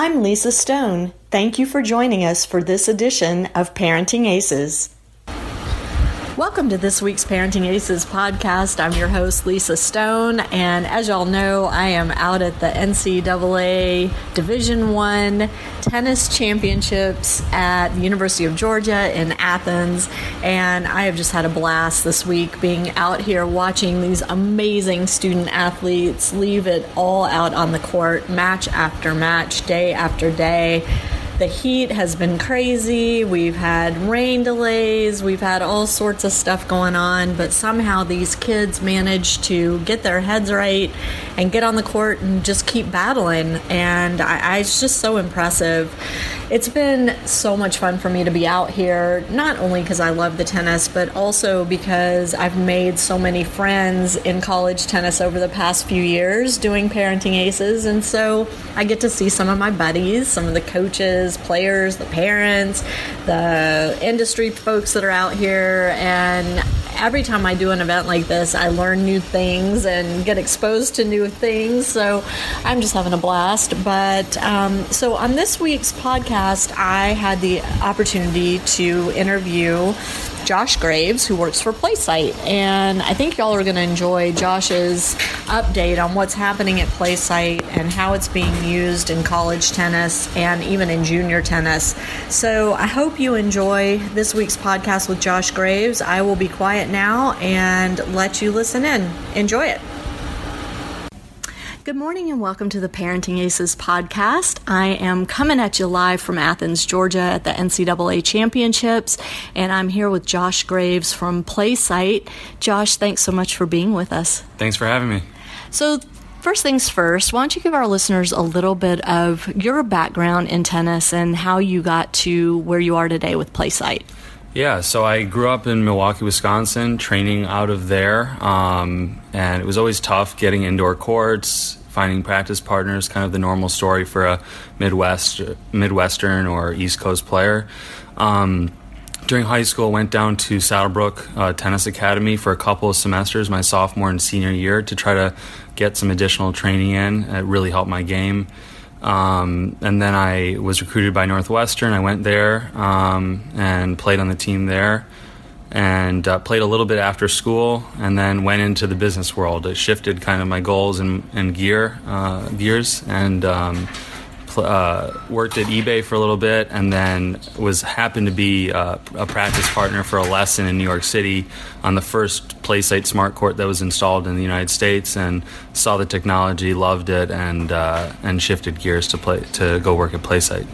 I'm Lisa Stone. Thank you for joining us for this edition of Parenting Aces. Welcome to this week's Parenting Aces podcast. I'm your host, Lisa Stone, and as y'all know, I am out at the NCAA Division One Tennis Championships at the University of Georgia in Athens, and I have just had a blast this week being out here watching these amazing student athletes leave it all out on the court, match after match, day after day the heat has been crazy. We've had rain delays. We've had all sorts of stuff going on, but somehow these kids manage to get their heads right and get on the court and just keep battling. And I, I, it's just so impressive. It's been so much fun for me to be out here, not only because I love the tennis, but also because I've made so many friends in college tennis over the past few years doing parenting aces. And so I get to see some of my buddies, some of the coaches, players, the parents, the industry folks that are out here. And every time I do an event like this, I learn new things and get exposed to new things. So I'm just having a blast. But um, so on this week's podcast, I had the opportunity to interview Josh Graves, who works for Playsight. And I think y'all are going to enjoy Josh's update on what's happening at Playsight and how it's being used in college tennis and even in junior tennis. So I hope you enjoy this week's podcast with Josh Graves. I will be quiet now and let you listen in. Enjoy it. Good morning and welcome to the Parenting Aces podcast. I am coming at you live from Athens, Georgia at the NCAA Championships, and I'm here with Josh Graves from Playsight. Josh, thanks so much for being with us. Thanks for having me. So, First things first, why don't you give our listeners a little bit of your background in tennis and how you got to where you are today with Playsight? Yeah, so I grew up in Milwaukee, Wisconsin, training out of there, um, and it was always tough getting indoor courts, finding practice partners, kind of the normal story for a Midwest, Midwestern or East Coast player. Um, during high school, went down to Saddlebrook uh, Tennis Academy for a couple of semesters, my sophomore and senior year, to try to get some additional training in. It really helped my game. Um, and then I was recruited by Northwestern. I went there um, and played on the team there and uh, played a little bit after school and then went into the business world. It shifted kind of my goals and, and gear uh, gears and um, pl- uh, worked at eBay for a little bit and then was happened to be uh, a practice partner for a lesson in New York City on the first PlaySight smart court that was installed in the United States and saw the technology, loved it, and uh, and shifted gears to play to go work at PlaySight.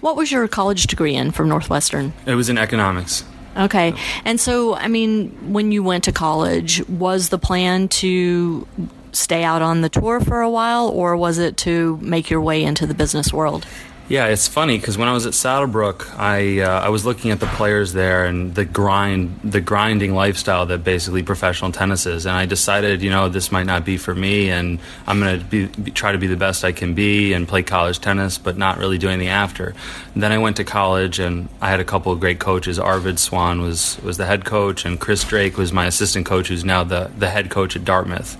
What was your college degree in from Northwestern? It was in economics. Okay. And so, I mean, when you went to college, was the plan to stay out on the tour for a while, or was it to make your way into the business world? Yeah, it's funny because when I was at Saddlebrook, I uh, I was looking at the players there and the grind, the grinding lifestyle that basically professional tennis is, and I decided, you know, this might not be for me, and I'm going to try to be the best I can be and play college tennis, but not really do anything after. And then I went to college, and I had a couple of great coaches. Arvid Swan was was the head coach, and Chris Drake was my assistant coach, who's now the the head coach at Dartmouth,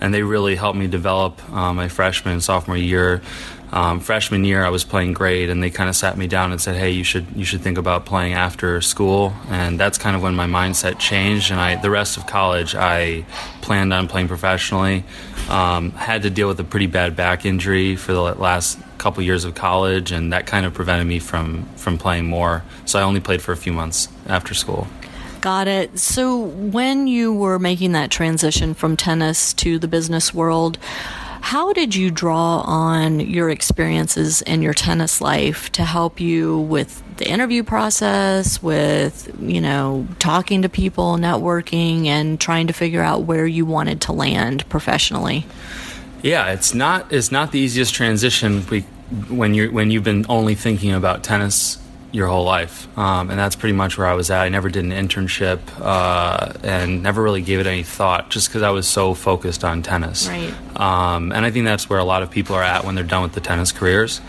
and they really helped me develop uh, my freshman and sophomore year um, freshman year I was playing great, and they kind of sat me down and said, "Hey, you should you should think about playing after school." And that's kind of when my mindset changed. And I the rest of college I planned on playing professionally. Um, had to deal with a pretty bad back injury for the last couple years of college, and that kind of prevented me from from playing more. So I only played for a few months after school. Got it. So when you were making that transition from tennis to the business world how did you draw on your experiences in your tennis life to help you with the interview process, with, you know, talking to people, networking, and trying to figure out where you wanted to land professionally? Yeah, it's not it's not the easiest transition when you when you've been only thinking about tennis your whole life. Um, and that's pretty much where I was at. I never did an internship uh, and never really gave it any thought just because I was so focused on tennis. Right. Um, and I think that's where a lot of people are at when they're done with the tennis careers.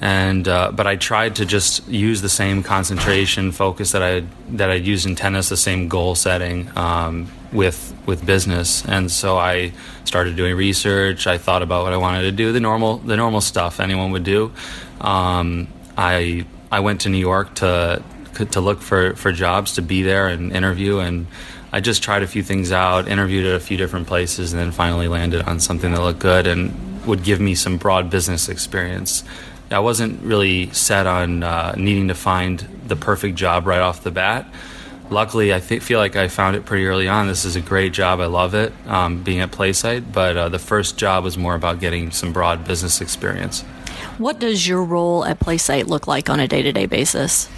and uh, but I tried to just use the same concentration focus that I that I used in tennis, the same goal setting um, with with business, and so I started doing research. I thought about what I wanted to do, the normal the normal stuff anyone would do. Um, I I went to New York to to look for for jobs to be there and interview and. I just tried a few things out, interviewed at a few different places, and then finally landed on something that looked good and would give me some broad business experience. I wasn't really set on uh, needing to find the perfect job right off the bat. Luckily, I th- feel like I found it pretty early on. This is a great job. I love it, um, being at Playsight, But uh, the first job was more about getting some broad business experience. What does your role at Playsight look like on a day to day basis?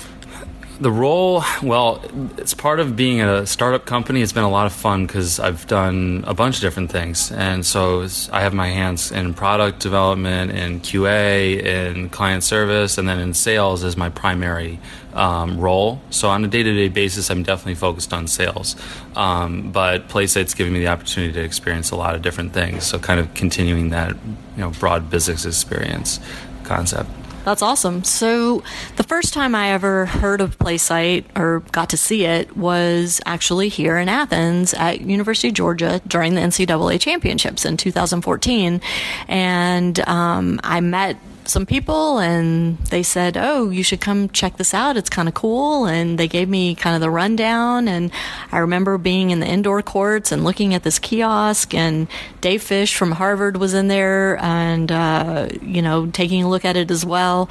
The role, well, it's part of being a startup company. It's been a lot of fun because I've done a bunch of different things. And so I have my hands in product development, in QA, in client service, and then in sales as my primary um, role. So on a day to day basis, I'm definitely focused on sales. Um, but Playsight's giving me the opportunity to experience a lot of different things. So kind of continuing that you know broad business experience concept. That's awesome. So, the first time I ever heard of Playsight or got to see it was actually here in Athens at University of Georgia during the NCAA championships in 2014. And um, I met some people and they said, Oh, you should come check this out. It's kind of cool. And they gave me kind of the rundown. And I remember being in the indoor courts and looking at this kiosk. And Dave Fish from Harvard was in there and, uh, you know, taking a look at it as well.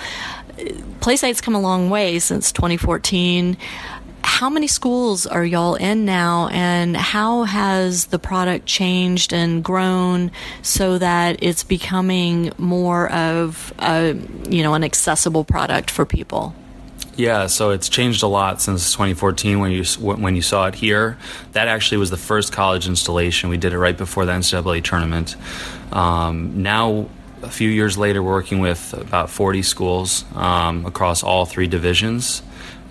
Playsight's come a long way since 2014 how many schools are y'all in now and how has the product changed and grown so that it's becoming more of a you know an accessible product for people yeah, so it's changed a lot since 2014 when you when you saw it here. That actually was the first college installation. We did it right before the NCAA tournament. Um, now, a few years later, we're working with about 40 schools um, across all three divisions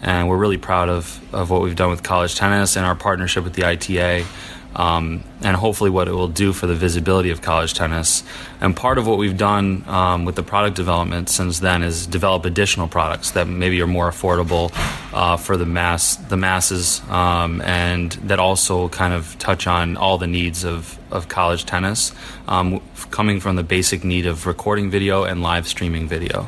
and we're really proud of, of what we've done with college tennis and our partnership with the ITA, um, and hopefully what it will do for the visibility of college tennis. And part of what we've done um, with the product development since then is develop additional products that maybe are more affordable uh, for the mass, the masses, um, and that also kind of touch on all the needs of of college tennis, um, coming from the basic need of recording video and live streaming video.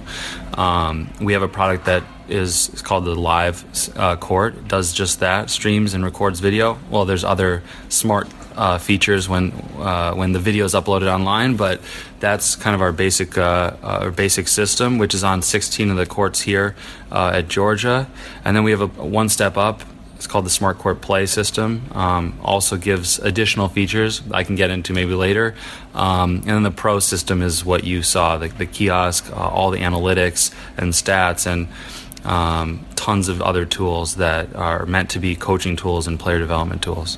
Um, we have a product that is called the Live uh, Court. Does just that, streams and records video. Well, there's other smart uh, features when uh, when the video is uploaded online, but that's kind of our basic uh, our basic system, which is on 16 of the courts here uh, at Georgia. And then we have a, a one step up it's called the Smart Court Play system. Um, also gives additional features I can get into maybe later. Um, and then the Pro system is what you saw the, the kiosk, uh, all the analytics and stats, and um, tons of other tools that are meant to be coaching tools and player development tools.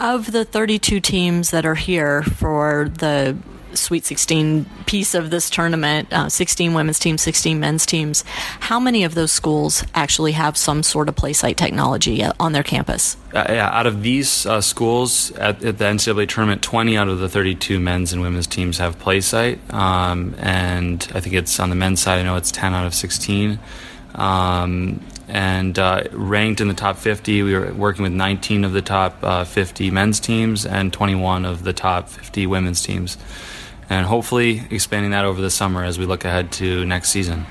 Of the 32 teams that are here for the Sweet 16 piece of this tournament, uh, 16 women's teams, 16 men's teams, how many of those schools actually have some sort of PlaySight technology uh, on their campus? Uh, yeah, out of these uh, schools at, at, the NCAA tournament, 20 out of the 32 men's and women's teams have Playsight. Um, and I think it's on the men's side, I know it's 10 out of 16. Um, and uh, ranked in the top 50. We were working with 19 of the top uh, 50 men's teams and 21 of the top 50 women's teams and hopefully expanding that over the summer as we look ahead to next season.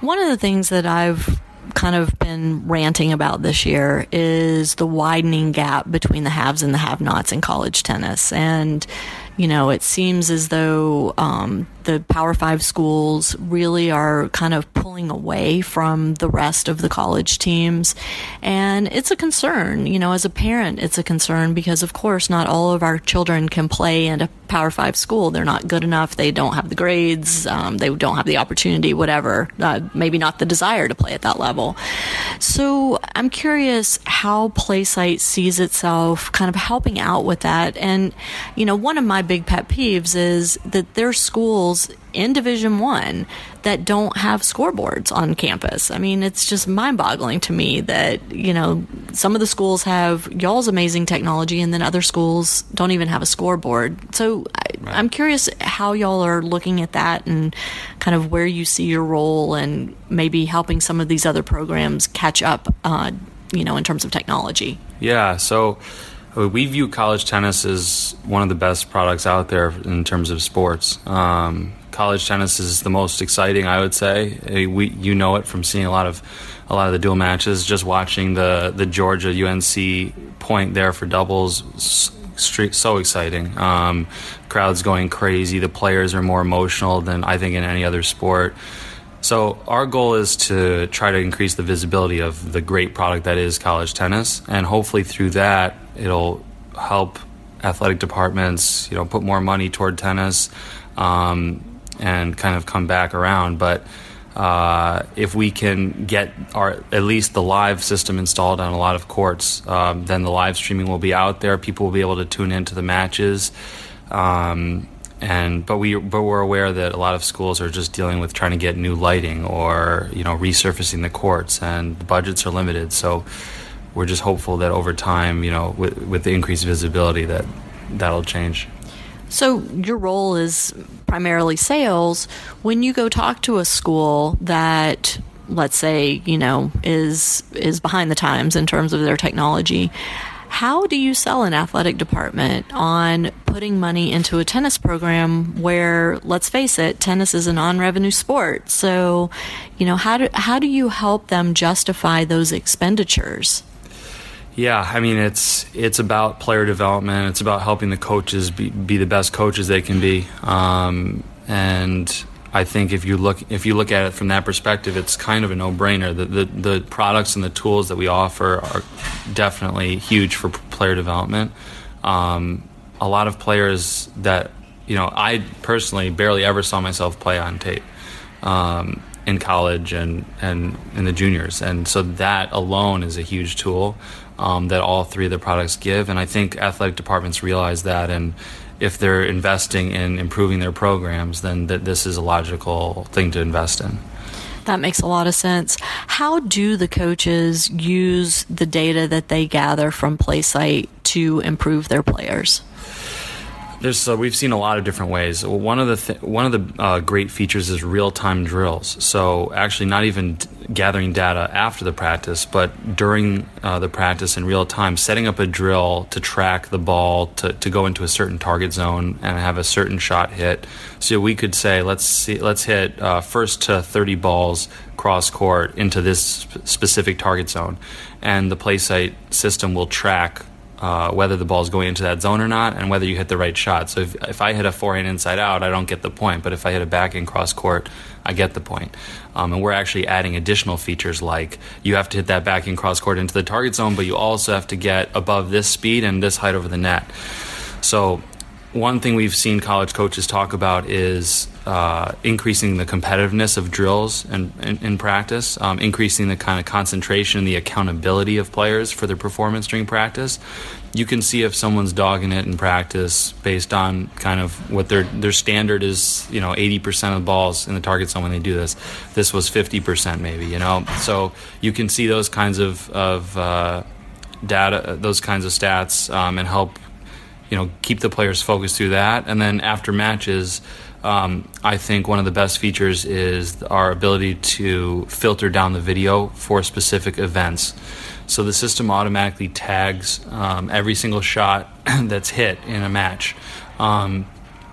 One of the things that I've kind of been ranting about this year is the widening gap between the haves and the have nots in college tennis. And, you know, it seems as though um, the Power Five schools really are kind of pulling away from the rest of the college teams. And it's a concern, you know, as a parent, it's a concern because, of course, not all of our children can play in a Power Five school. They're not good enough. They don't have the grades. Um, they don't have the opportunity, whatever. Uh, maybe not the desire to play at that level. So I'm curious how Playsight sees itself kind of helping out with that. And, you know, one of my big pet peeves is that their schools schools in Division One that don't have scoreboards on campus. I mean, it's just mind-boggling to me that you know some of the schools have y'all's amazing technology, and then other schools don't even have a scoreboard. So I, I'm curious how y'all are looking at that and kind of where you see your role and maybe helping some of these other programs catch up. Uh, you know, in terms of technology. Yeah. So we view college tennis as one of the best products out there in terms of sports. Um, college tennis is the most exciting, I would say. Uh, we, you know it from seeing a lot of a lot of the dual matches. Just watching the the Georgia UNC point there for doubles, so exciting. Um, crowds going crazy. The players are more emotional than I think in any other sport. So our goal is to try to increase the visibility of the great product that is college tennis, and hopefully through that, it'll help athletic departments, you know, put more money toward tennis, um, and kind of come back around. But uh, if we can get our at least the live system installed on a lot of courts, um, then the live streaming will be out there. People will be able to tune into the matches. Um, and but we but we're aware that a lot of schools are just dealing with trying to get new lighting or you know resurfacing the courts and the budgets are limited so we're just hopeful that over time you know with, with the increased visibility that that'll change so your role is primarily sales when you go talk to a school that let's say you know is is behind the times in terms of their technology how do you sell an athletic department on putting money into a tennis program where, let's face it, tennis is a non-revenue sport? So, you know, how do how do you help them justify those expenditures? Yeah, I mean it's it's about player development. It's about helping the coaches be, be the best coaches they can be, um, and I think if you look if you look at it from that perspective, it's kind of a no brainer. The, the, the products and the tools that we offer are definitely huge for player development. Um, a lot of players that you know I personally barely ever saw myself play on tape. Um, in college and, and in the juniors. And so that alone is a huge tool um, that all three of the products give. And I think athletic departments realize that and if they're investing in improving their programs, then that this is a logical thing to invest in. That makes a lot of sense. How do the coaches use the data that they gather from PlaySight to improve their players? There's so we've seen a lot of different ways. One of the th- one of the uh, great features is real time drills. So actually, not even gathering data after the practice, but during uh, the practice in real time, setting up a drill to track the ball to, to go into a certain target zone and have a certain shot hit. So we could say, let's see, let's hit uh, first to 30 balls cross court into this sp- specific target zone, and the PlaySight system will track uh, whether the ball is going into that zone or not, and whether you hit the right shot. So if, if I hit a forehand inside out, I don't get the point. But if I hit a backhand cross court, I get the point. Um, and we're actually adding additional features like you have to hit that backhand cross court into the target zone, but you also have to get above this speed and this height over the net. So one thing we've seen college coaches talk about is uh, increasing the competitiveness of drills and in practice, um, increasing the kind of concentration and the accountability of players for their performance during practice. You can see if someone's dogging it in practice based on kind of what their their standard is. You know, eighty percent of balls in the target zone when they do this. This was fifty percent, maybe. You know, so you can see those kinds of of uh, data, those kinds of stats, um, and help you know keep the players focused through that. And then after matches, um, I think one of the best features is our ability to filter down the video for specific events. So the system automatically tags um, every single shot that's hit in a match. Um,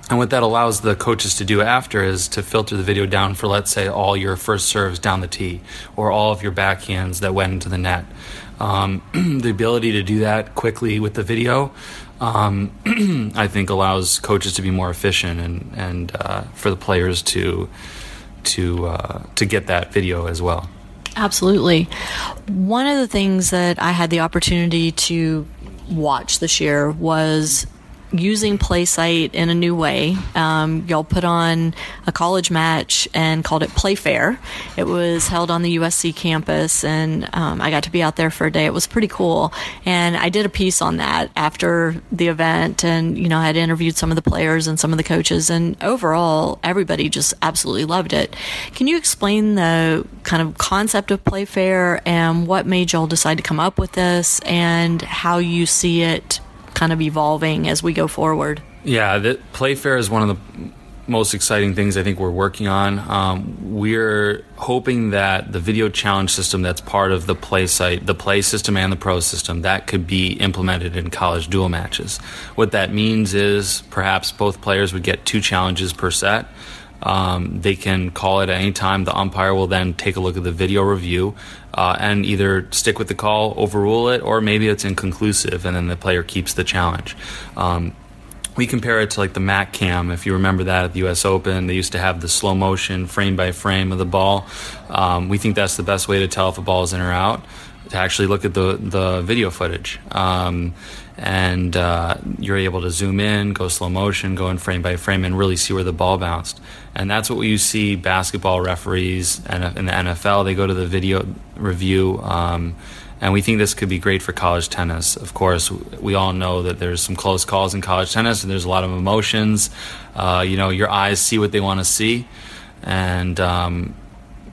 and what that allows the coaches to do after is to filter the video down for, let's say, all your first serves down the tee or all of your backhands that went into the net. Um, the ability to do that quickly with the video um, I think allows coaches to be more efficient and and uh, for the players to to uh, to get that video as well. Absolutely. One of the things that I had the opportunity to watch this year was using PlaySight in a new way. Um, y'all put on a college match and called it Playfair. It was held on the USC campus, and um, I got to be out there for a day. It was pretty cool, and I did a piece on that after the event, and you know, I had interviewed some of the players and some of the coaches, and overall, everybody just absolutely loved it. Can you explain the kind of concept of Playfair and what made y'all decide to come up with this, and how you see it kind of evolving as we go forward. Yeah, the Playfair is one of the most exciting things I think we're working on. Um, we're hoping that the video challenge system that's part of the play site, the play system and the pro system, that could be implemented in college dual matches. What that means is perhaps both players would get two challenges per set. Um, they can call it at any time. The umpire will then take a look at the video review uh, and either stick with the call, overrule it, or maybe it's inconclusive and then the player keeps the challenge. Um, we compare it to like the Mac Cam. If you remember that at the U.S. Open, they used to have the slow motion, frame by frame of the ball. Um, we think that's the best way to tell if a ball is in or out. To actually look at the the video footage. Um, and uh, you're able to zoom in, go slow motion, go in frame by frame, and really see where the ball bounced. And that's what you see basketball referees and in the NFL. They go to the video review, um, and we think this could be great for college tennis. Of course, we all know that there's some close calls in college tennis, and there's a lot of emotions. Uh, you know, your eyes see what they want to see, and um,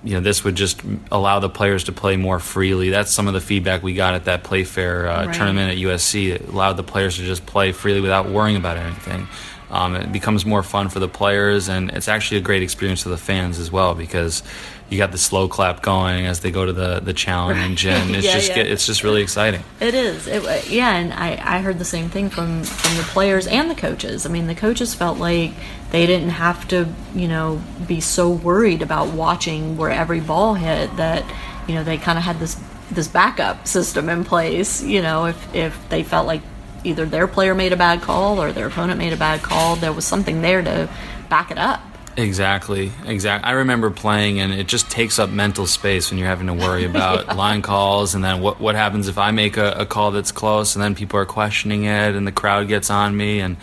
you know this would just allow the players to play more freely. That's some of the feedback we got at that Playfair uh, right. tournament at USC. It allowed the players to just play freely without worrying about anything. Um, it becomes more fun for the players, and it's actually a great experience for the fans as well because you got the slow clap going as they go to the the challenge, right. and it's yeah, just yeah. It's just really exciting. It is, it, yeah, and I, I heard the same thing from from the players and the coaches. I mean, the coaches felt like they didn't have to, you know, be so worried about watching where every ball hit that, you know, they kind of had this this backup system in place. You know, if if they felt like either their player made a bad call or their opponent made a bad call, there was something there to back it up. Exactly, exactly. I remember playing, and it just takes up mental space when you're having to worry about line calls, and then what what happens if I make a, a, call that's close, and then people are questioning it, and the crowd gets on me, and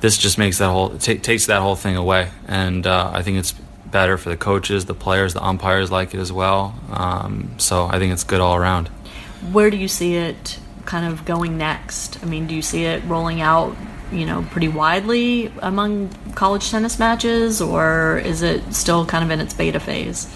this just makes that whole t- takes that whole thing away, and uh, I think it's better for the coaches, the players, the umpires like it as well. Um, so I think it's good all around. Where do you see it kind of going next? I mean, do you see it rolling out, you know, pretty widely among college tennis matches, or is it still kind of in its beta phase?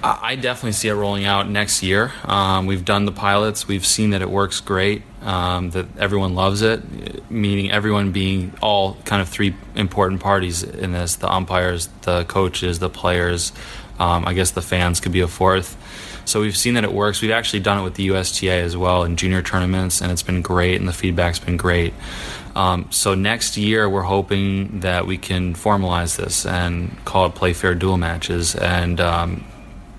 I definitely see it rolling out next year. Um, we've done the pilots. We've seen that it works great. Um, that everyone loves it, meaning everyone being all kind of three important parties in this: the umpires, the coaches, the players. Um, I guess the fans could be a fourth. So we've seen that it works. We've actually done it with the USTA as well in junior tournaments, and it's been great, and the feedback's been great. Um, so next year, we're hoping that we can formalize this and call it Playfair Dual Matches, and um,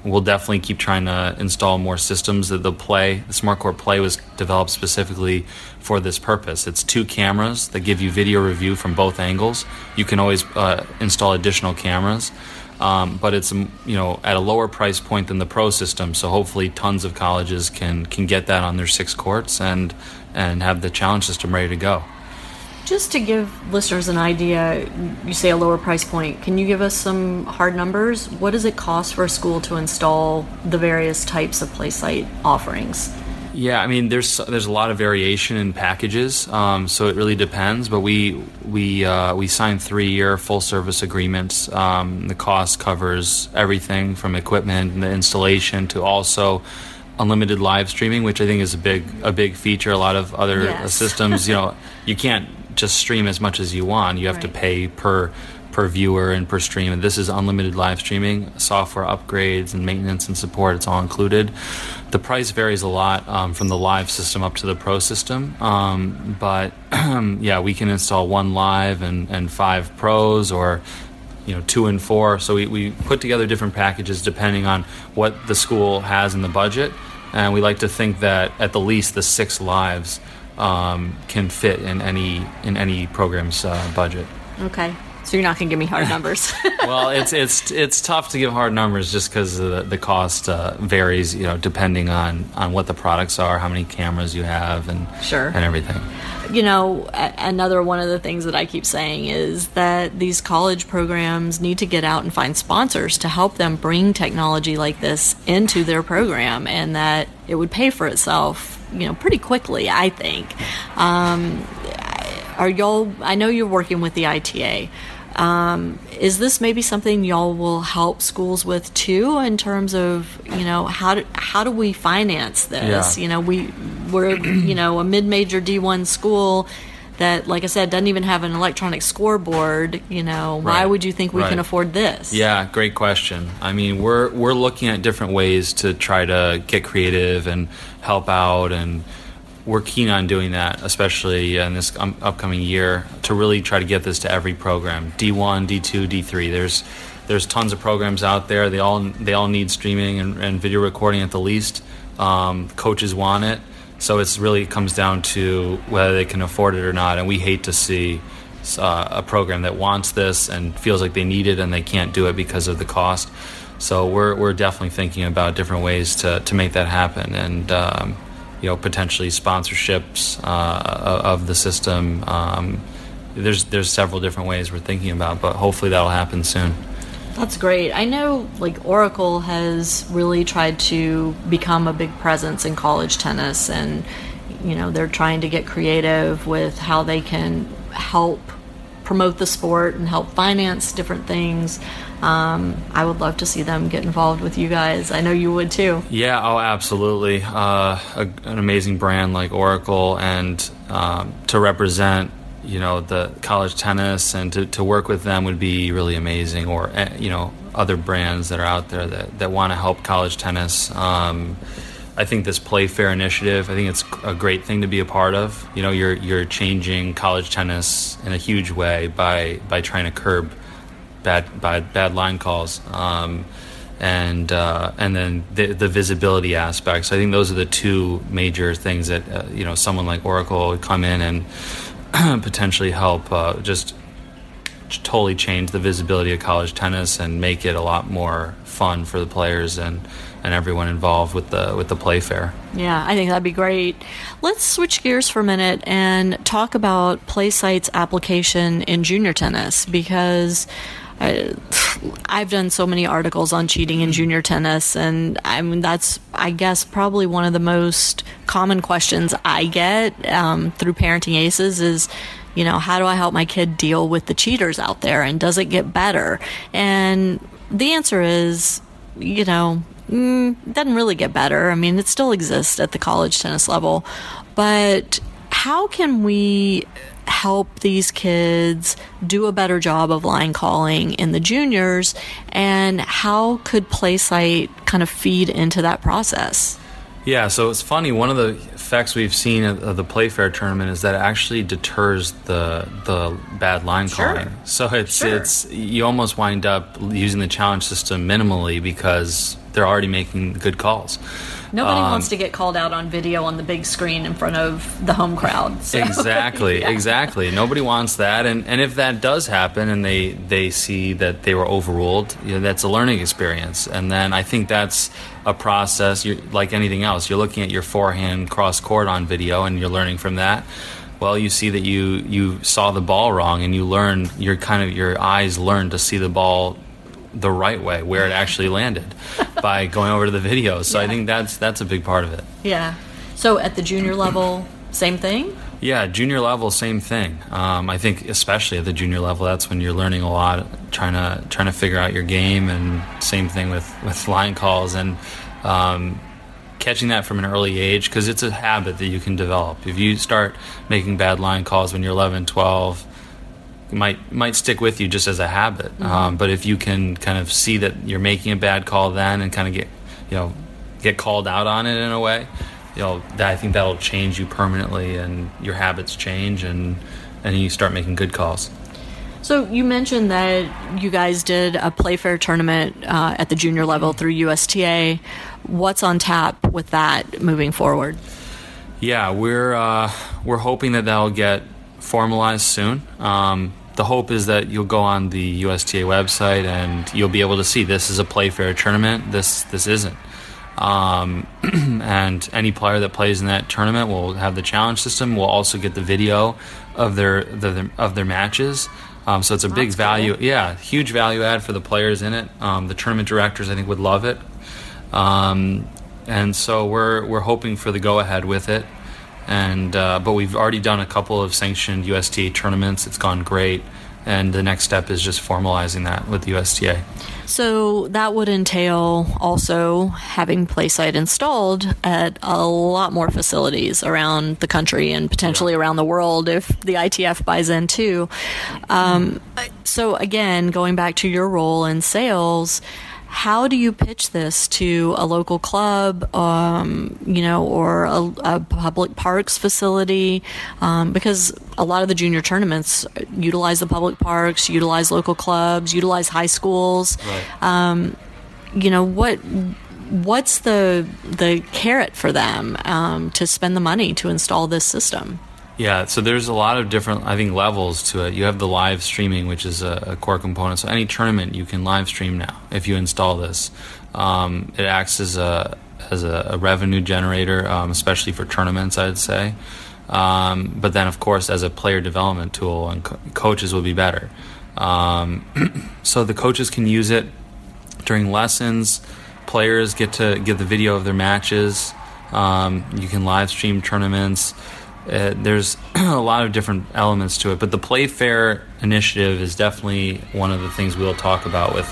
we'll definitely keep trying to install more systems. That the play, the Smart Court Play, was developed specifically for this purpose. It's two cameras that give you video review from both angles. You can always uh, install additional cameras um, but it's you know at a lower price point than the pro system. So hopefully, tons of colleges can can get that on their six courts and and have the challenge system ready to go. Just to give listeners an idea, you say a lower price point. Can you give us some hard numbers? What does it cost for a school to install the various types of PlaySight offerings? Yeah, I mean, there's there's a lot of variation in packages, um, so it really depends. But we we uh, we signed three year full service agreements. Um, the cost covers everything from equipment and the installation to also unlimited live streaming, which I think is a big a big feature. A lot of other yes. systems, you know, you can't just stream as much as you want. You have right. to pay per per viewer and per stream. And this is unlimited live streaming, software upgrades and maintenance and support. It's all included. The price varies a lot um, from the live system up to the pro system. Um, but yeah, we can install one live and, and five pros or you know two and four. So we, we put together different packages depending on what the school has in the budget. And we like to think that at the least the six lives um, can fit in any in any program's uh, budget. Okay, So you're not going to give me hard numbers. well, it's it's it's tough to give hard numbers just because the, the cost uh, varies, you know, depending on on what the products are, how many cameras you have, and sure, and everything. You know, another one of the things that I keep saying is that these college programs need to get out and find sponsors to help them bring technology like this into their program, and that it would pay for itself, you know, pretty quickly. I think. Um, are y'all? I know you're working with the ITA. Um, is this maybe something y'all will help schools with too, in terms of you know how do how do we finance this? Yeah. You know, we we're you know a mid major D one school that, like I said, doesn't even have an electronic scoreboard. You know, right. why would you think we right. can afford this? Yeah, great question. I mean, we're we're looking at different ways to try to get creative and help out and we're keen on doing that, especially in this um, upcoming year, to really try to get this to every program D1, D2, D3. There's there's tons of programs out there. They all they all need streaming and, and video recording at the least. Um, coaches want it, so it's really comes down to whether they can afford it or not. And we hate to see uh, a program that wants this and feels like they need it and they can't do it because of the cost. So we're we're definitely thinking about different ways to to make that happen and. Um, you know potentially sponsorships uh, of the system. Um, there's there's several different ways we're thinking about, but hopefully that'll happen soon. That's great. I know like Oracle has really tried to become a big presence in college tennis and you know, they're trying to get creative with how they can help promote the sport and help finance different things. Um, I would love to see them get involved with you guys. I know you would too. Yeah, oh, absolutely. Uh, a, an amazing brand like Oracle, and um, to represent you know the college tennis and to, to work with them would be really amazing. Or eh, you know other brands that are out there that, that want to help college tennis. Um, I think this Playfair initiative, I think it's a great thing to be a part of. You know, you're you're changing college tennis in a huge way by by trying to curb bad bad bad line calls. Um, and uh, and then the, the, visibility aspects. I think those are the two major things that uh, you know someone like Oracle would come in and potentially help uh, just totally change the visibility of college tennis and make it a lot more fun for the players and and everyone involved with the with the Playfair. Yeah, I think that'd be great. Let's switch gears for a minute and talk about PlaySight's application in junior tennis because I, have done so many articles on cheating in junior tennis, and I mean that's I guess probably one of the most common questions I get um, through Parenting Aces is, you know, how do I help my kid deal with the cheaters out there, and does it get better? And the answer is, you know, mm, doesn't really get better. I mean, it still exists at the college tennis level, but how can we help these kids do a better job of line calling in the juniors and how could PlaySight kind of feed into that process yeah so it's funny one of the effects we've seen of the playfair tournament is that it actually deters the the bad line sure. calling so it's sure. it's you almost wind up using the challenge system minimally because they're already making good calls Nobody um, wants to get called out on video on the big screen in front of the home crowd. So. Exactly, yeah. exactly. Nobody wants that, and and if that does happen, and they they see that they were overruled, you know, that's a learning experience, and then I think that's a process. You're, like anything else, you're looking at your forehand cross court on video, and you're learning from that well you see that you you saw the ball wrong and you learn your kind of your eyes learn to see the ball the right way where it actually landed by going over to the videos. So yeah. I think that's that's a big part of it. Yeah. So at the junior level, same thing. Yeah, junior level, same thing. Um, I think especially at the junior level, that's when you're learning a lot, trying to trying to figure out your game, and same thing with with line calls and. Um, catching that from an early age because it's a habit that you can develop. If you start making bad line calls when you're 11, 12, might might stick with you just as a habit. Mm-hmm. Um, but if you can kind of see that you're making a bad call then and kind of get you know get called out on it in a way, you know that, I think that'll change you permanently and your habits change and and you start making good calls. So you mentioned that you guys did a Playfair tournament uh, at the junior level through USTA. What's on tap with that moving forward? Yeah, we're uh, we're hoping that that'll get formalized soon. Um, the hope is that you'll go on the USTA website and you'll be able to see this is a Playfair tournament. This this isn't. Um, and any player that plays in that tournament will have the challenge system. Will also get the video of their, the, of their matches. Um, so it's a big value, cool. yeah, huge value add for the players in it. Um, the tournament directors, I think, would love it. Um, and so we're we're hoping for the go ahead with it. And uh, but we've already done a couple of sanctioned USTA tournaments. It's gone great and the next step is just formalizing that with the USTA. So that would entail also having PlaySight installed at a lot more facilities around the country and potentially yeah. around the world if the ITF buys in too. Um, so again, going back to your role in sales how do you pitch this to a local club, um, you know, or a, a public parks facility? Um, because a lot of the junior tournaments utilize the public parks, utilize local clubs, utilize high schools. Right. Um, you know what? What's the the carrot for them um, to spend the money to install this system? Yeah, so there's a lot of different, I think, levels to it. You have the live streaming, which is a, a core component. So any tournament you can live stream now if you install this. Um, it acts as a as a, a revenue generator, um, especially for tournaments, I'd say. Um, but then, of course, as a player development tool, and co- coaches will be better. Um, so the coaches can use it during lessons. Players get to get the video of their matches. Um, you can live stream tournaments. Uh, there's a lot of different elements to it, but the Playfair initiative is definitely one of the things we'll talk about with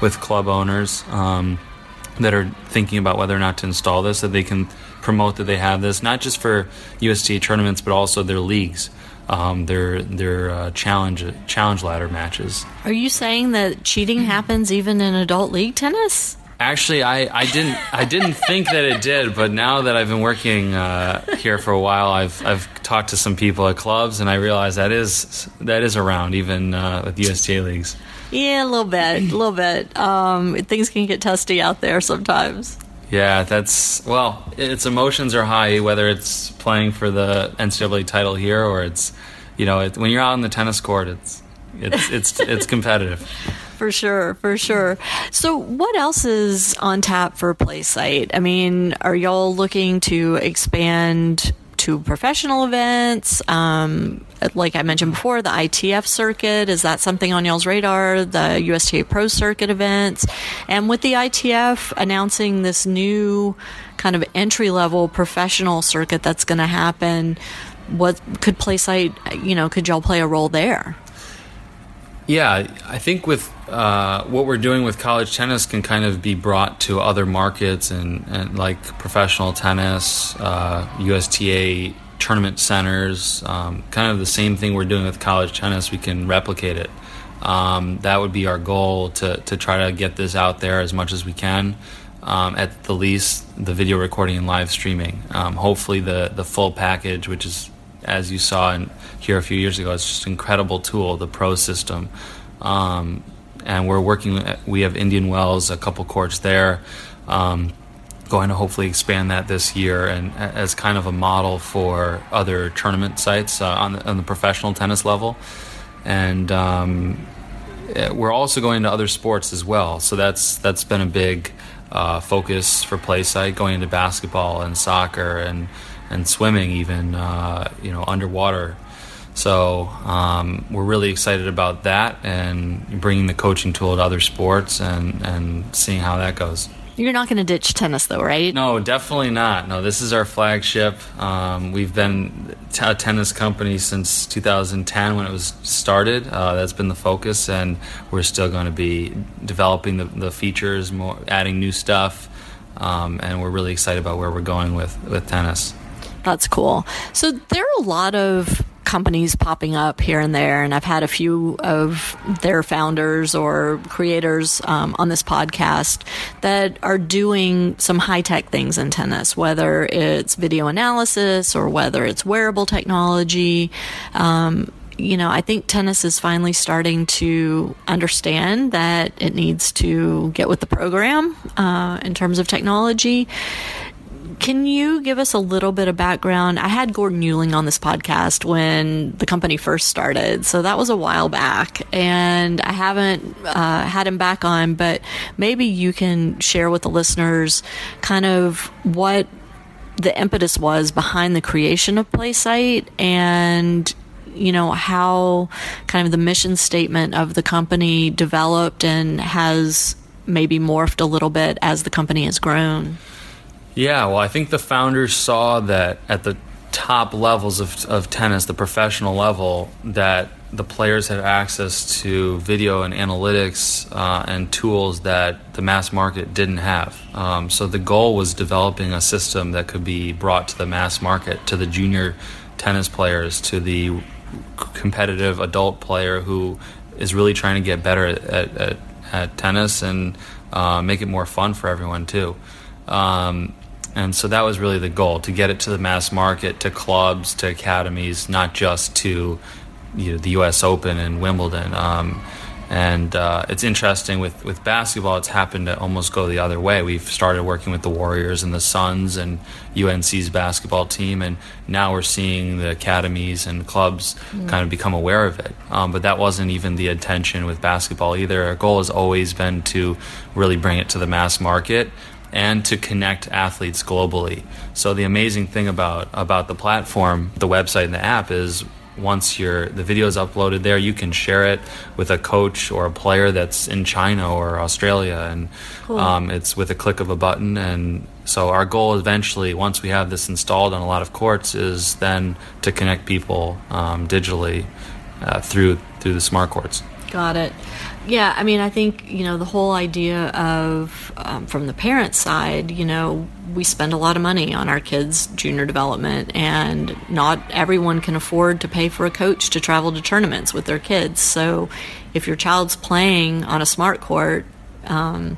with club owners um, that are thinking about whether or not to install this, that they can promote that they have this, not just for USTA tournaments, but also their leagues. Um, their their uh, challenge challenge ladder matches. Are you saying that cheating happens even in adult league tennis? Actually, I, I didn't I didn't think that it did, but now that I've been working uh, here for a while, I've I've talked to some people at clubs, and I realize that is that is around even uh, with USTA leagues. Yeah, a little bit, a little bit. Um, things can get testy out there sometimes. Yeah, that's well. Its emotions are high, whether it's playing for the NCAA title here or it's, you know, it, when you're out on the tennis court, it's it's it's it's competitive for sure, for sure. So, what else is on tap for PlaySight? I mean, are y'all looking to expand to professional events? Um, like I mentioned before, the ITF circuit is that something on y'all's radar? The USTA Pro Circuit events, and with the ITF announcing this new kind of entry level professional circuit that's going to happen, what could PlaySight? You know, could y'all play a role there? Yeah, I think with uh, what we're doing with college tennis can kind of be brought to other markets and, and like professional tennis, uh, USTA tournament centers, um, kind of the same thing we're doing with college tennis. We can replicate it. Um, that would be our goal to, to try to get this out there as much as we can. Um, at the least, the video recording and live streaming. Um, hopefully, the, the full package, which is as you saw in, here a few years ago. It's just an incredible tool, the Pro system. Um, and we're working, we have Indian Wells, a couple courts there. Um, going to hopefully expand that this year and as kind of a model for other tournament sites uh, on, the, on, the, professional tennis level. And um, eh, we're also going to other sports as well. So that's that's been a big uh, focus for PlaySight, going into basketball and soccer and and swimming even uh, you know underwater. So um, we're really excited about that and bringing the coaching tool to other sports and and seeing how that goes. You're not going to ditch tennis, though, right? No, definitely not. No, this is our flagship. Um, we've been a tennis company since 2010 when it was started. Uh, that's been the focus, and we're still going to be developing the, the features, more adding new stuff, um, and we're really excited about where we're going with with tennis. That's cool. So there are a lot of companies popping up here and there, and I've had a few of their founders or creators um, on this podcast that are doing some high tech things in tennis, whether it's video analysis or whether it's wearable technology. Um, you know, I think tennis is finally starting to understand that it needs to get with the program uh, in terms of technology can you give us a little bit of background? I had Gordon Euling on this podcast when the company first started, so that was a while back, and I haven't uh, had him back on, but maybe you can share with the listeners kind of what the impetus was behind the creation of Playsight and you know how kind of the mission statement of the company developed and has maybe morphed a little bit as the company has grown. Yeah, well, I think the founders saw that at the top levels of, of tennis, the professional level, that the players had access to video and analytics uh, and tools that the mass market didn't have. Um, so the goal was developing a system that could be brought to the mass market, to the junior tennis players, to the competitive adult player who is really trying to get better at, at, at tennis and uh, make it more fun for everyone too. Um, and so that was really the goal to get it to the mass market, to clubs, to academies, not just to you know, the U.S. Open and Wimbledon. Um, and uh, it's interesting with, with basketball, it's happened to almost go the other way. We've started working with the Warriors and the Suns and UNC's basketball team, and now we're seeing the academies and clubs mm. kind of become aware of it. Um, but that wasn't even the intention with basketball either. Our goal has always been to really bring it to the mass market and to connect athletes globally. So the amazing thing about about the platform, the website and the app is once your the video is uploaded there, you can share it with a coach or a player that's in China or Australia, and cool. um, it's with a click of a button. And so our goal eventually, once we have this installed on a lot of courts, is then to connect people um, digitally uh, through through the smart courts. Got it. Yeah, I mean, I think, you know, the whole idea of, um, from the parent side, you know, we spend a lot of money on our kids' junior development, and not everyone can afford to pay for a coach to travel to tournaments with their kids. So if your child's playing on a smart court, um,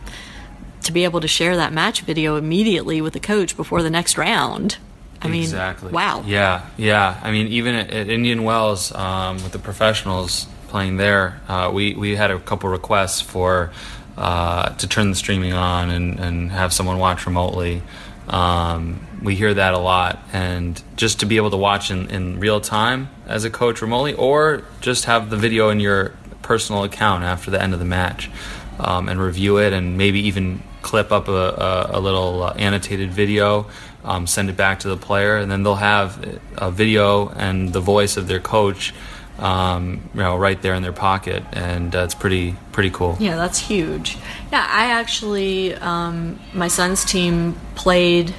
to be able to share that match video immediately with the coach before the next round. I mean, exactly. wow. Yeah, yeah. I mean, even at, at Indian Wells um, with the professionals, playing there, uh, we we had a couple requests for uh, to turn the streaming on and, and have someone watch remotely. Um, we hear that a lot, and just to be able to watch in, in real time as a coach remotely, or just have the video in your personal account after the end of the match um, and review it, and maybe even clip up a, a, a little uh, annotated video, um, send it back to the player, and then they'll have a video and the voice of their coach um, you know, right there in their pocket, and uh, it's pretty pretty cool. Yeah, that's huge. Yeah, I actually, um, my son's team played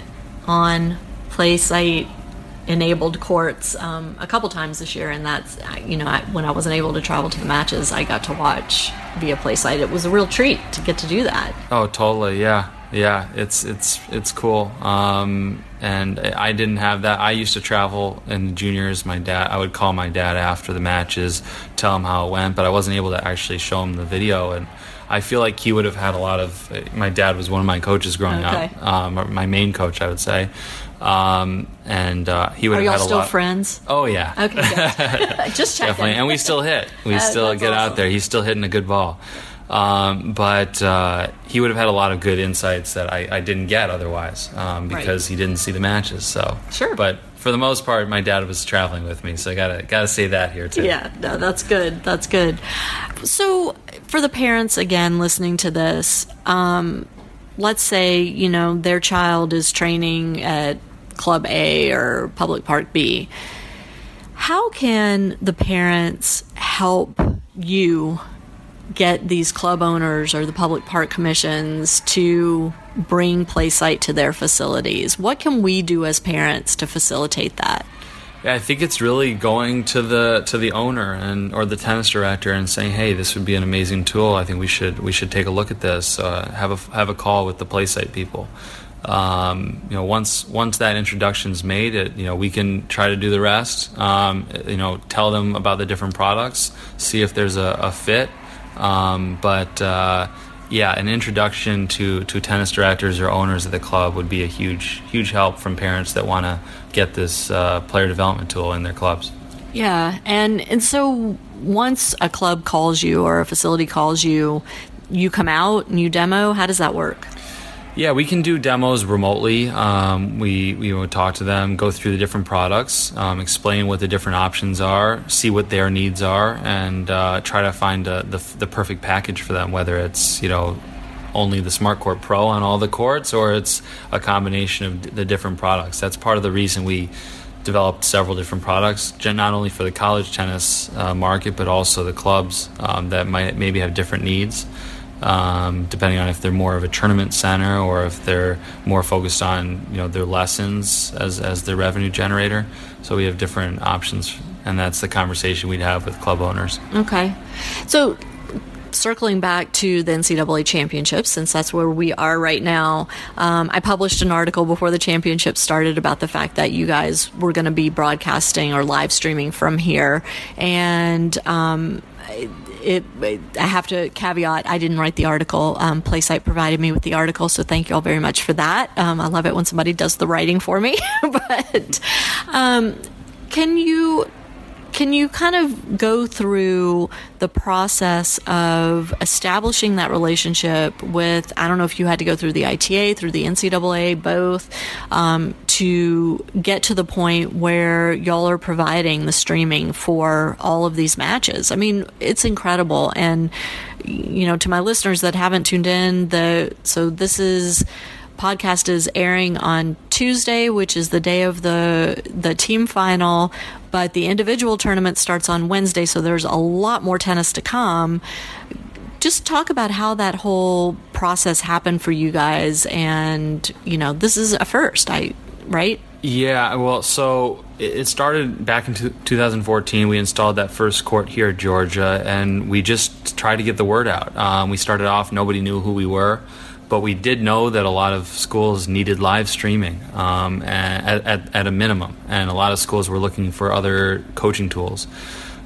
on Playsight enabled courts um, a couple times this year, and that's you know I, when I wasn't able to travel to the matches, I got to watch via Playsight. It was a real treat to get to do that. Oh, totally. Yeah, yeah. It's it's it's cool. Um, and I didn't have that. I used to travel in juniors. My dad, I would call my dad after the matches, tell him how it went, but I wasn't able to actually show him the video. And I feel like he would have had a lot of. My dad was one of my coaches growing okay. up, um, my main coach, I would say. Um, and uh, he would Are have had a still lot. friends? Oh yeah. Okay. Just checking. Definitely, and we still hit. We uh, still get awesome. out there. He's still hitting a good ball. Um, but uh, he would have had a lot of good insights that I, I didn't get otherwise um, because right. he didn't see the matches. So sure. But for the most part, my dad was traveling with me, so I gotta gotta say that here too. Yeah, no, that's good. That's good. So for the parents again listening to this, um, let's say you know their child is training at Club A or Public Park B. How can the parents help you get these club owners or the public park commissions to bring Playsight to their facilities? What can we do as parents to facilitate that? Yeah, I think it's really going to the to the owner and or the tennis director and saying, "Hey, this would be an amazing tool. I think we should we should take a look at this. Uh, have a have a call with the Playsight people." Um, you know, once once that introduction's made, it you know we can try to do the rest. Um, you know, tell them about the different products, see if there's a, a fit, um, but uh, yeah, an introduction to, to tennis directors or owners of the club would be a huge huge help from parents that want to get this uh, player development tool in their clubs. Yeah, and and so once a club calls you or a facility calls you, you come out and you demo. How does that work? Yeah, we can do demos remotely. Um, we we talk to them, go through the different products, um, explain what the different options are, see what their needs are, and uh, try to find a, the the perfect package for them. Whether it's you know only the Smart Court Pro on all the courts, or it's a combination of the different products. That's part of the reason we developed several different products, not only for the college tennis uh, market, but also the clubs um, that might maybe have different needs um, depending on if they're more of a tournament center or if they're more focused on you know their lessons as as their revenue generator. So we have different options, and that's the conversation we'd have with club owners. Okay, so circling back to the NCAA championships, since that's where we are right now, um, I published an article before the championships started about the fact that you guys were going to be broadcasting or live streaming from here. And um, it, I have to caveat, I didn't write the article. Um, Playsight provided me with the article, so thank you all very much for that. Um, I love it when somebody does the writing for me. but um, can you can you kind of go through the process of establishing that relationship with, I don't know if you had to go through the ITA, through the NCAA, both, um, to get to the point where y'all are providing the streaming for all of these matches? I mean, it's incredible. And, you know, to my listeners that haven't tuned in, the, so this is, podcast is airing on Tuesday, which is the day of the the team final, but the individual tournament starts on Wednesday, so there's a lot more tennis to come. Just talk about how that whole process happened for you guys, and you know, this is a first, I right? Yeah, well, so it started back in 2014. We installed that first court here at Georgia, and we just tried to get the word out. Um, we started off, nobody knew who we were but we did know that a lot of schools needed live streaming um, at, at, at, a minimum, and a lot of schools were looking for other coaching tools.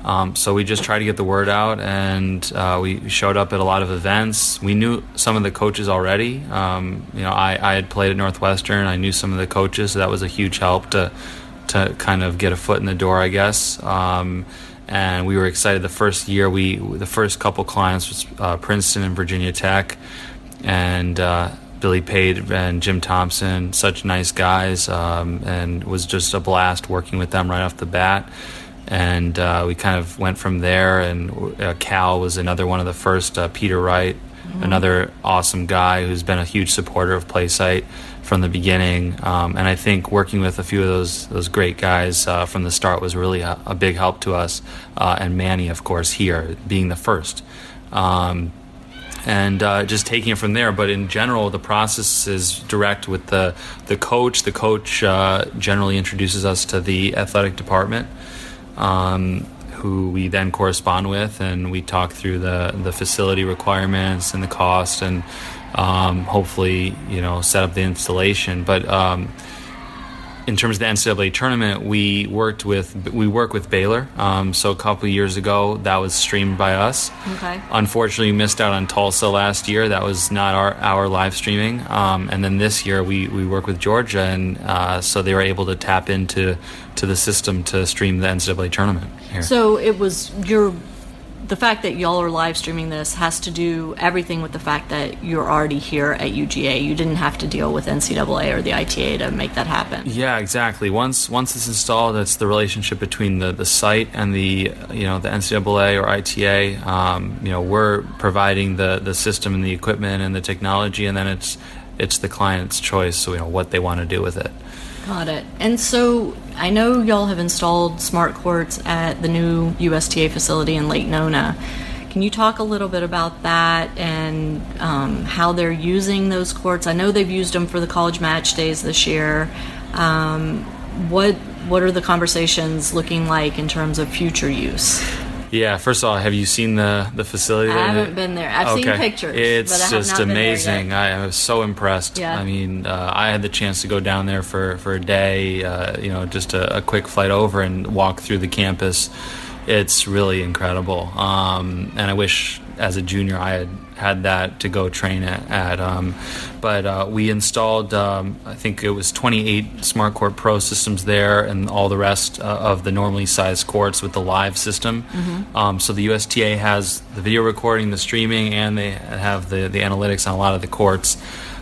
Um, so we just tried to get the word out, and uh, we showed up at a lot of events. We knew some of the coaches already. Um, you know, I, I had played at Northwestern. I knew some of the coaches, so that was a huge help to to kind of get a foot in the door, I guess um, and we were excited. The first year, we the first couple clients was uh, Princeton and Virginia Tech and uh, Billy Pate and Jim Thompson, such nice guys, um, and was just a blast working with them right off the bat. And uh, we kind of went from there. And uh, Cal was another one of the first. Uh, Peter Wright, mm-hmm. another awesome guy who's been a huge supporter of PlaySight from the beginning. Um, and I think working with a few of those those great guys uh, from the start was really a, a big help to us. Uh, and Manny, of course, here being the first. Um, and uh, just taking it from there. But in general, the process is direct with the the coach. The coach uh, generally introduces us to the athletic department, um, who we then correspond with, and we talk through the the facility requirements and the cost, and um, hopefully, you know, set up the installation. But um, in terms of the NCAA tournament, we worked with we work with Baylor. Um, so a couple years ago, that was streamed by us. Okay. Unfortunately, we missed out on Tulsa last year. That was not our our live streaming. Um, and then this year, we we work with Georgia, and uh, so they were able to tap into to the system to stream the NCAA tournament. Here. So it was your the fact that y'all are live streaming this has to do everything with the fact that you're already here at UGA. You didn't have to deal with NCAA or the ITA to make that happen. Yeah, exactly. Once once it's installed, it's the relationship between the, the site and the you know the NCAA or ITA. Um, you know, we're providing the the system and the equipment and the technology, and then it's it's the client's choice. So you know what they want to do with it. Got it. And so I know y'all have installed smart courts at the new USTA facility in Lake Nona. Can you talk a little bit about that and um, how they're using those courts? I know they've used them for the college match days this year. Um, what what are the conversations looking like in terms of future use? Yeah, first of all, have you seen the the facility? I haven't been there. I've okay. seen pictures. It's just amazing. I was so impressed. Yeah. I mean, uh, I had the chance to go down there for for a day. Uh, you know, just a, a, quick flight over and walk through the campus. It's really incredible. Um, and I wish, as a junior, I had had that to go train at. at um, but uh, we installed, um, I think it was 28 Smart Court Pro systems there, and all the rest uh, of the normally sized courts with the live system. Mm-hmm. Um, so the USTA has the video recording, the streaming, and they have the the analytics on a lot of the courts.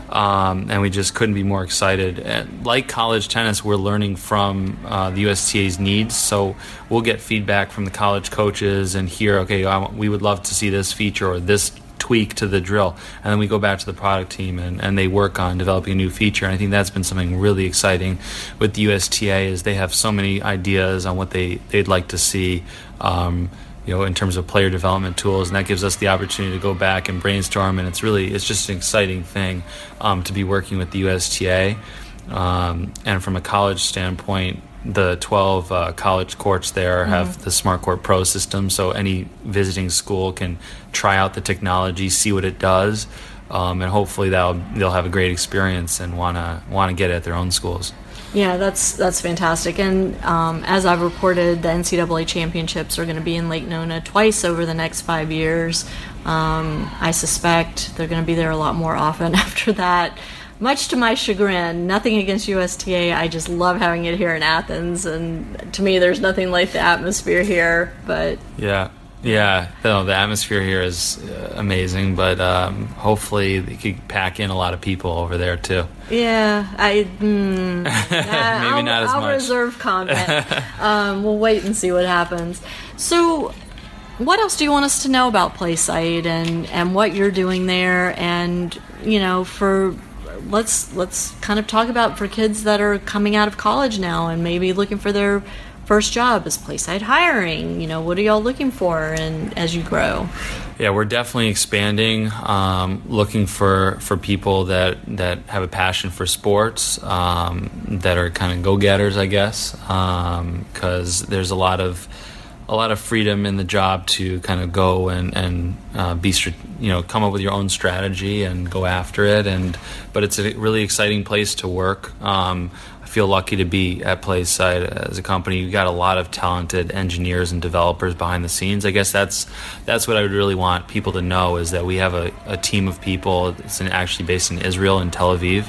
Um, and we just couldn't be more excited. And like college tennis, we're learning from uh, the USTA's needs. So we'll get feedback from the college coaches and hear, okay, we would love to see this feature or this tweak to the drill. And then we go back to the product team and, and they work on developing a new feature. And I think that's been something really exciting with the USTA is they have so many ideas on what they, they'd like to see. Um, you know, in terms of player development tools, and that gives us the opportunity to go back and brainstorm. And it's really, it's just an exciting thing um, to be working with the USTA. Um, and from a college standpoint, the 12 uh, college courts there mm-hmm. have the Smart Court Pro system, so any visiting school can try out the technology, see what it does, um, and hopefully they'll they'll have a great experience and wanna wanna get it at their own schools. Yeah, that's that's fantastic. And um, as I've reported, the NCAA championships are going to be in Lake Nona twice over the next five years. Um, I suspect they're going to be there a lot more often after that much to my chagrin. Nothing against USTA. I just love having it here in Athens, and to me, there's nothing like the atmosphere here. But yeah. Yeah, no, the atmosphere here is uh, amazing, but um, hopefully they could pack in a lot of people over there too. Yeah, I mm, maybe I'll, not as I'll much. Reserve comment. um, we'll wait and see what happens. So, what else do you want us to know about PlaySight and and what you're doing there, and you know, for let's let's kind of talk about for kids that are coming out of college now and maybe looking for their first job is Playsight hiring. You know what are y'all looking for and as you grow? Yeah we're definitely expanding um, looking for for people that that have a passion for sports um, that are kind of go-getters i guess because um, there's a lot of a lot of freedom in the job to kind of go and and uh, be you know come up with your own strategy and go after it. And but it's a really exciting place to work. Um, feel lucky to be at Playsight as a company. You've got a lot of talented engineers and developers behind the scenes. I guess that's that's what I would really want people to know is that we have a, a team of people. It's actually based in Israel in Tel Aviv,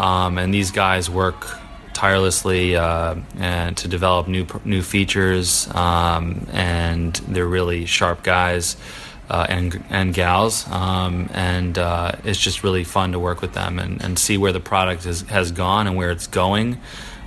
um, and these guys work tirelessly uh, and to develop new new features, um, and they're really sharp guys. Uh, and and gals, um, and uh, it's just really fun to work with them and, and see where the product is, has gone and where it's going.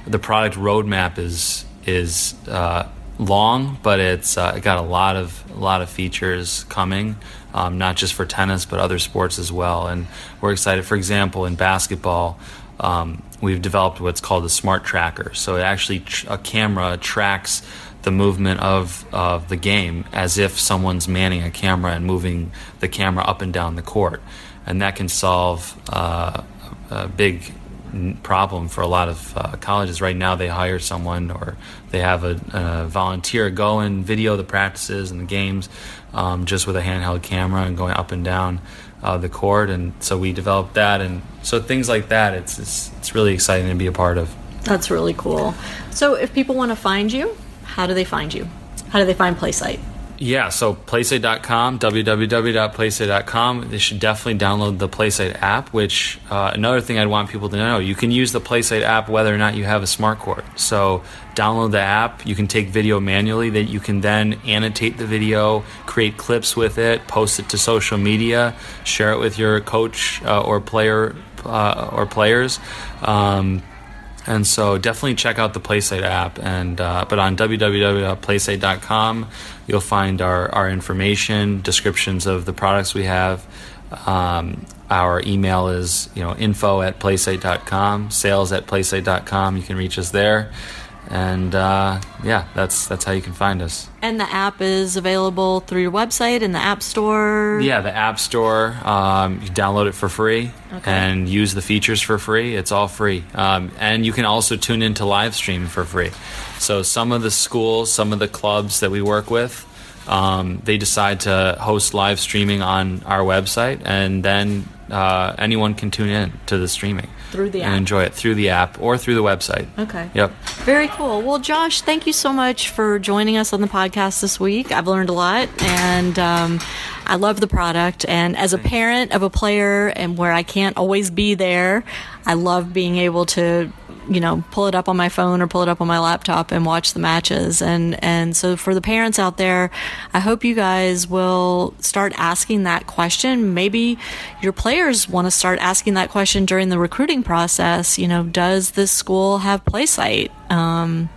The product roadmap is is uh, long, but it's uh, got a lot of a lot of features coming, um, not just for tennis but other sports as well. And we're excited. For example, in basketball, um, we've developed what's called a smart tracker. So it actually tr- a camera tracks the movement of of the game as if someone's manning a camera and moving the camera up and down the court, and that can solve uh, a big problem for a lot of uh, colleges right now they hire someone or they have a, a, volunteer go and video the practices and the games um, just with a handheld camera and going up and down uh, the court, and so we developed that, and so things like that. It's, it's it's really exciting to be a part of. That's really cool. So, if people want to find you, how do they find you? How do they find Playsight? Yeah, so playsight.com, www.playsight.com. They should definitely download the PlaySight app, which uh, another thing I'd want people to know, you can use the PlaySight app whether or not you have a smart court. So download the app, you can take video manually that you can then annotate the video, create clips with it, post it to social media, share it with your coach uh, or player uh, or players. Um, and so definitely check out the PlaySight app. And uh, but on www.playsight.com, you'll find our, our information, descriptions of the products we have. Um, our email is you know info at playsight.com, sales at playsight.com. You can reach us there and uh, yeah, that's that's how you can find us. And the app is available through your website in the App Store. Yeah, the App Store. Um, you download it for free okay. and use the features for free. It's all free, um, and you can also tune into live stream for free. So some of the schools, some of the clubs that we work with. Um, they decide to host live streaming on our website, and then uh, anyone can tune in to the streaming through the and enjoy it through the app or through the website. Okay. Yep. Very cool. Well, Josh, thank you so much for joining us on the podcast this week. I've learned a lot, and um, I love the product. And as a parent of a player, and where I can't always be there, I love being able to you know, pull it up on my phone or pull it up on my laptop and watch the matches. And, and so for the parents out there, I hope you guys will start asking that question. Maybe your players want to start asking that question during the recruiting process. You know, does this school have PlaySight? Um,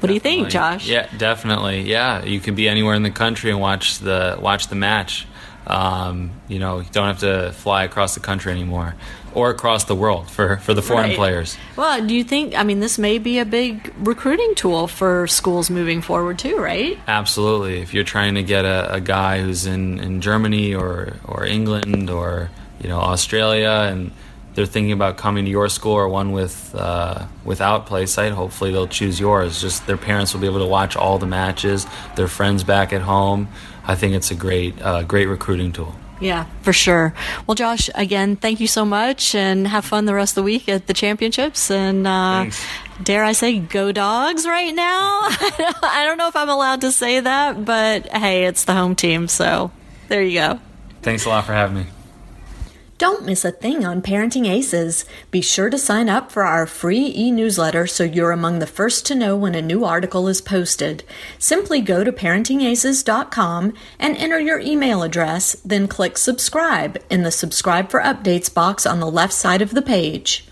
what definitely. do you think, Josh? Yeah, definitely. Yeah, you can be anywhere in the country and watch the watch the match. Um, you know, you don't have to fly across the country anymore or across the world for, for the foreign right. players. Well, do you think, I mean, this may be a big recruiting tool for schools moving forward too, right? Absolutely. If you're trying to get a, a guy who's in, in Germany or, or England or, you know, Australia and they're thinking about coming to your school or one with uh, without PlaySight, hopefully they'll choose yours. Just their parents will be able to watch all the matches, their friends back at home. I think it's a great, uh, great recruiting tool. Yeah, for sure. Well, Josh, again, thank you so much and have fun the rest of the week at the championships. And uh, dare I say, go dogs right now? I don't know if I'm allowed to say that, but hey, it's the home team. So there you go. Thanks a lot for having me. Don't miss a thing on Parenting Aces. Be sure to sign up for our free e newsletter so you're among the first to know when a new article is posted. Simply go to parentingaces.com and enter your email address, then click subscribe in the Subscribe for Updates box on the left side of the page.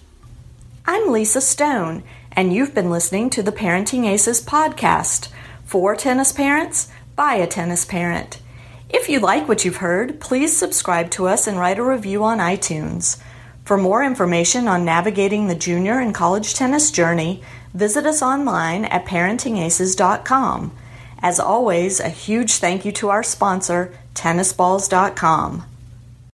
I'm Lisa Stone, and you've been listening to the Parenting Aces podcast for tennis parents by a tennis parent. If you like what you've heard, please subscribe to us and write a review on iTunes. For more information on navigating the junior and college tennis journey, visit us online at parentingaces.com. As always, a huge thank you to our sponsor, tennisballs.com.